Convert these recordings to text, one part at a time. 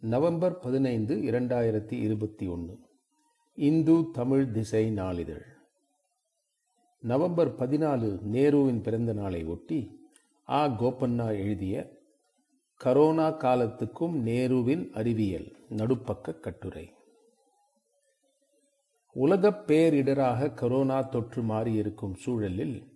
November பதினைந்து இரண்டாயிரத்தி இருபத்தி ஒன்று. இந்து தமிழ் திசை நாளிதழ். நவம்பர் பதினாலு நேருவின் பிறந்த நாளை ஒட்டி ஆ. கோபண்ணா எழுதிய கரோனா காலத்துக்கும் நேருவின் அறிவியல் நடுப்பக்க கட்டுரை உலகப் பேரிடராக கரோனா தொற்று மாறியிருக்கும் சூழலில்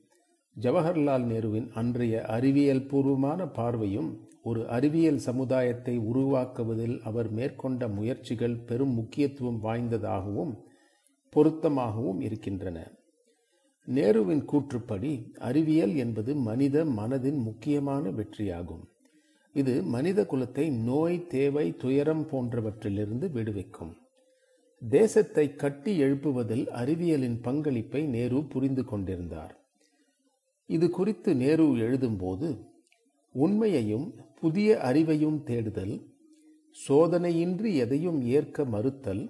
ஜவஹர்லால் நேருவின் அன்றைய அறிவியல் பூர்வமான பார்வையும் ஒரு அறிவியல் சமுதாயத்தை உருவாக்குவதில் அவர் மேற்கொண்ட முயற்சிகள் பெரும் முக்கியத்துவம் வாய்ந்ததாகவும் பொருத்தமாகவும் இருக்கின்றன. நேருவின் கூற்றுப்படி அறிவியல் என்பது மனித மனதின் முக்கியமான வெற்றியாகும். இது மனித குலத்தை நோய் தேவை துயரம் போன்றவற்றிலிருந்து விடுவிக்கும். தேசத்தை கட்டி எழுப்புவதில் அறிவியலின் பங்களிப்பை நேரு புரிந்து கொண்டிருந்தார். இது குறித்து நேரு எழுதும்போது உண்மையையும் புதிய அறிவையும் தேடுதல் சோதனையின்றி எதையும் ஏற்க மறுத்தல்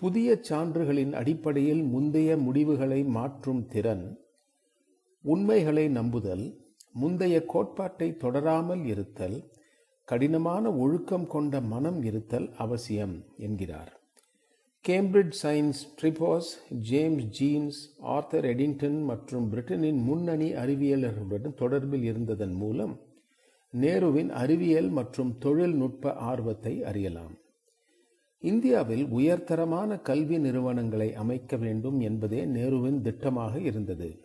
புதிய சான்றுகளின் அடிப்படையில் முந்தைய முடிவுகளை மாற்றும் திறன் உண்மைகளை நம்புதல் முந்தைய கோட்பாட்டை தொடராமல் இருத்தல் கடினமான ஒழுக்கம் கொண்ட மனம் இருத்தல் அவசியம் என்கிறார். Cambridge science tripos James Jeans Arthur Eddington மற்றும் பிரிட்டனின் முன்னணி அறிவியலர்களுடன் தொடர்பில் இருந்ததன் மூலம் நேருவின் அறிவியல் மற்றும் தொழில்நுட்ப ஆர்வத்தை அறியலாம். இந்தியாவில் உயர்தரமான கல்வி நிறுவனங்களை அமைக்க வேண்டும் என்பதே நேருவின் திட்டமாக இருந்தது.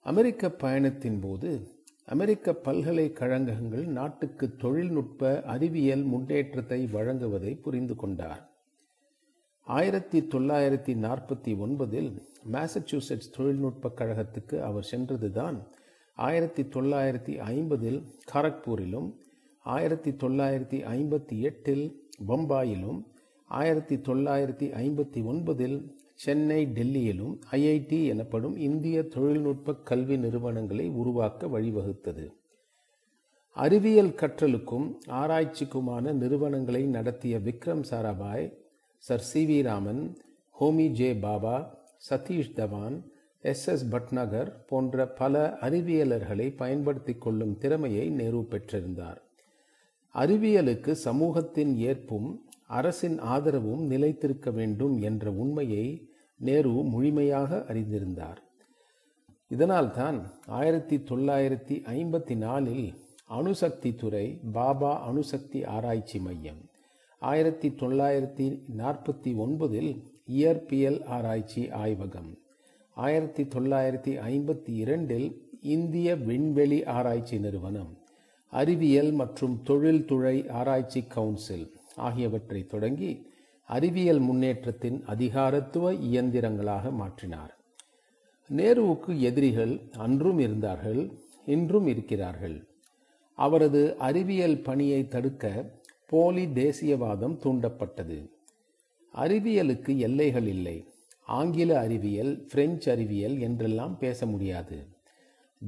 அமெரிக்க பயணத்தின் போது அமெரிக்க பல்கலைக்கழகங்கள் நாட்டுக்கு தொழில்நுட்ப அறிவியல் முன்னேற்றத்தை வழங்குவதை புரிந்து கொண்டார். ஆயிரத்தி தொள்ளாயிரத்தி நாற்பத்தி ஒன்பதில் மேசச்சூசெட்ஸ் தொழில்நுட்ப கழகத்துக்கு அவர் சென்றதுதான். ஆயிரத்தி தொள்ளாயிரத்தி ஐம்பதில் கரக்பூரிலும் ஆயிரத்தி தொள்ளாயிரத்தி ஐம்பத்தி எட்டில் பம்பாயிலும் ஆயிரத்தி தொள்ளாயிரத்தி ஐம்பத்தி ஒன்பதில் சென்னை டெல்லியிலும் ஐஐடி எனப்படும் இந்திய தொழில்நுட்ப கல்வி நிறுவனங்களை உருவாக்க வழிவகுத்தது. அறிவியல் கற்றலுக்கும் ஆராய்ச்சிக்குமான நிறுவனங்களை நடத்திய Vikram Sarabhai Sir C V Raman Homi J Bhabha Satish Dhawan S S Bhatnagar போன்ற பல அறிவியலர்களை பயன்படுத்தி கொள்ளும் திறமையை நேரு பெற்றிருந்தார். அறிவியலுக்கு சமூகத்தின் ஏற்பும் அரசின் ஆதரவும் நிலைத்திருக்க வேண்டும் என்ற உண்மையை நேரு முழுமையாக அறிந்திருந்தார். இதனால்தான் ஆயிரத்தி தொள்ளாயிரத்தி ஐம்பத்தி நாலில் அணுசக்தி துறை பாபா அணுசக்தி ஆராய்ச்சி மையம் ஆயிரத்தி தொள்ளாயிரத்தி நாற்பத்தி ஒன்பதில் இயற்பியல் ஆராய்ச்சி ஆய்வகம். ஆயிரத்தி தொள்ளாயிரத்தி ஐம்பத்தி இரண்டில் இந்திய விண்வெளி ஆராய்ச்சி நிறுவனம் அறிவியல் மற்றும் தொழில்துறை ஆராய்ச்சி கவுன்சில் ஆகியவற்றை தொடங்கி அறிவியல் முன்னேற்றத்தின் அதிகாரத்துவ இயந்திரங்களாக மாற்றினார். நேருவுக்கு எதிரிகள் அன்றும் இருந்தார்கள் இன்றும் இருக்கிறார்கள். அவரது அறிவியல் பணியை தடுக்க போலி தேசியவாதம் தூண்டப்பட்டது. அறிவியலுக்கு எல்லைகள் இல்லை. ஆங்கில அறிவியல் பிரெஞ்சு அறிவியல் என்றெல்லாம் பேச முடியாது.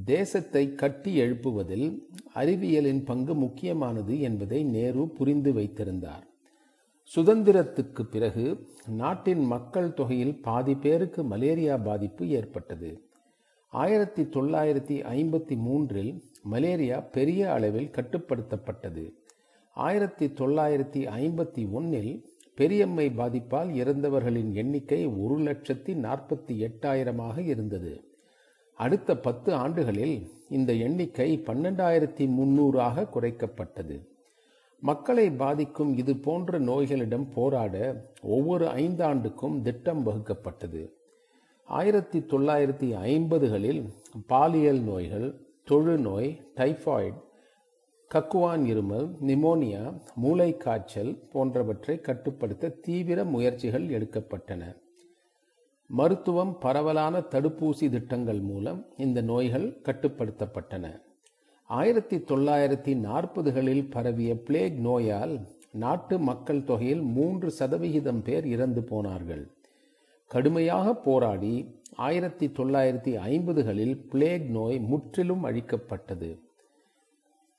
தேசத்தை கட்டி எழுப்புவதில் அறிவியலின் பங்கு முக்கியமானது என்பதை நேரு புரிந்து வைத்திருந்தார். சுதந்திரத்துக்கு பிறகு நாட்டின் மக்கள் தொகையில் பாதி பேருக்கு மலேரியா பாதிப்பு ஏற்பட்டது. ஆயிரத்தி தொள்ளாயிரத்தி ஐம்பத்தி மூன்றில் மலேரியா பெரிய அளவில் கட்டுப்படுத்தப்பட்டது. ஆயிரத்தி தொள்ளாயிரத்தி ஐம்பத்தி ஒன்னில் பெரியம்மை பாதிப்பால் இறந்தவர்களின் எண்ணிக்கை ஒரு லட்சத்தி நாற்பத்தி எட்டாயிரமாக இருந்தது. அடுத்த பத்து ஆண்டுகளில் இந்த எண்ணிக்கை பன்னெண்டாயிரத்தி முன்னூறாக குறைக்கப்பட்டது. மக்களை பாதிக்கும் இது போன்ற நோய்களிடம் போராட ஒவ்வொரு ஐந்தாண்டுக்கும் திட்டம் வகுக்கப்பட்டது. ஆயிரத்தி தொள்ளாயிரத்தி ஐம்பதுகளில் பாலியல் நோய்கள் தொழுநோய் டைஃபாய்டு கக்குவான் இருமல் நிமோனியா மூளை காய்ச்சல் போன்றவற்றை கட்டுப்படுத்த தீவிர முயற்சிகள் எடுக்கப்பட்டன. மருத்துவம் பரவலான தடுப்பூசி திட்டங்கள் மூலம் இந்த நோய்கள் கட்டுப்படுத்தப்பட்டன. ஆயிரத்தி தொள்ளாயிரத்தி நாற்பதுகளில் பரவிய பிளேக் நோயால் நாட்டு மக்கள் தொகையில் மூன்று சதவிகிதம் பேர் இறந்து போனார்கள். கடுமையாக போராடி ஆயிரத்தி தொள்ளாயிரத்தி ஐம்பதுகளில் பிளேக் நோய் முற்றிலும் அழிக்கப்பட்டது.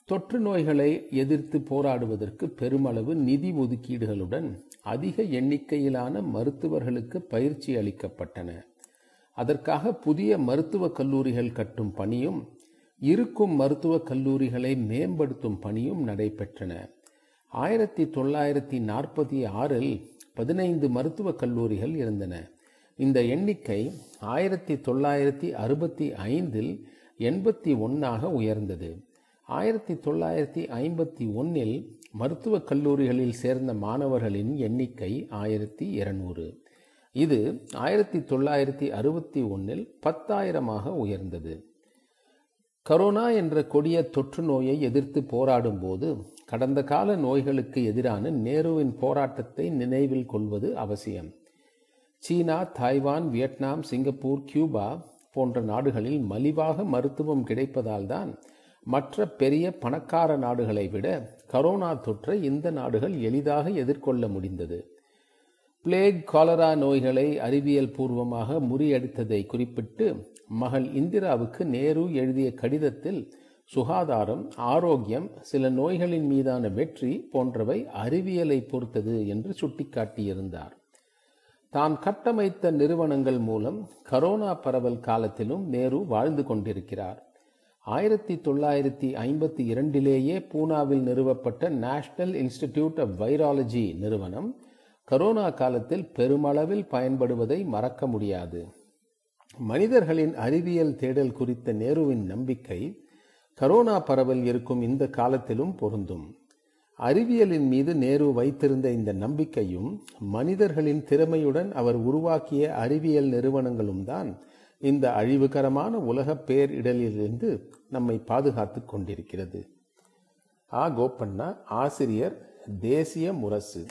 தொற்று நோய்களை எதிர்த்து போராடுவதற்கு பெருமளவு நிதி ஒதுக்கீடுகளுடன் அதிக எண்ணிக்கையிலான மருத்துவர்களுக்கு பயிற்சி அளிக்கப்பட்டன. அதற்காக புதிய மருத்துவக் கல்லூரிகள் கட்டும் பணியும் இருக்கும் மருத்துவக் கல்லூரிகளை மேம்படுத்தும் பணியும் நடைபெற்றன. ஆயிரத்தி தொள்ளாயிரத்தி நாற்பத்தி ஆறில் பதினைந்து மருத்துவக் கல்லூரிகள் இருந்தன. இந்த எண்ணிக்கை ஆயிரத்தி தொள்ளாயிரத்தி அறுபத்தி ஐந்தில் எண்பத்தி ஒன்றாக உயர்ந்தது. ஆயிரத்தி தொள்ளாயிரத்தி ஐம்பத்தி ஒன்னில் மருத்துவக் கல்லூரிகளில் சேர்ந்த மாணவர்களின் எண்ணிக்கை ஆயிரத்தி இருநூறு. இது ஆயிரத்தி தொள்ளாயிரத்தி அறுபத்தி ஒன்னில் பத்தாயிரமாக உயர்ந்தது. கரோனா என்ற கொடிய தொற்று நோயை எதிர்த்து போராடும் போது கடந்த கால நோய்களுக்கு எதிரான நேருவின் போராட்டத்தை நினைவில் கொள்வது அவசியம். China Taiwan Vietnam Singapore Cuba போன்ற நாடுகளில் மலிவாக மருத்துவம் கிடைப்பதால் தான் மற்ற பெரிய பணக்கார நாடுகளை விட கரோனா தொற்றை இந்த நாடுகள் எளிதாக எதிர்கொள்ள முடிந்தது. பிளேக் காலரா நோய்களை அறிவியல் பூர்வமாக முறியடித்ததை குறிப்பிட்டு மகள் இந்திராவுக்கு நேரு எழுதிய கடிதத்தில் சுகாதாரம் ஆரோக்கியம் சில நோய்களின் மீதான வெற்றி போன்றவை அறிவியலை பொறுத்தது என்று சுட்டிக்காட்டியிருந்தார். தான் கட்டமைத்த நிறுவனங்கள் மூலம் கரோனா பரவல் காலத்திலும் நேரு வாழ்ந்து கொண்டிருக்கிறார். ஆயிரத்தி தொள்ளாயிரத்தி ஐம்பத்தி இரண்டிலேயே பூனாவில் நிறுவப்பட்ட நேஷனல் இன்ஸ்டிடியூட் ஆஃப் வைராலஜி நிறுவனம் கரோனா காலத்தில் பெருமளவில் பயன்படுவதை மறக்க முடியாது. மனிதர்களின் அறிவியல் தேடல் குறித்த நேருவின் நம்பிக்கை கரோனா பரவல் இருக்கும் இந்த காலத்திலும் பொருந்தும். அறிவியலின் மீது நேரு வைத்திருந்த இந்த நம்பிக்கையும் மனிதர்களின் திறமையுடன் அவர் உருவாக்கிய அறிவியல் நிறுவனங்களும் தான் இந்த அழிவுகரமான உலக பேரிடலிலிருந்து நம்மை பாதுகாத்து கொண்டிருக்கிறது. ஆ கோப்பண்ணா ஆசிரியர் தேசிய முரசு.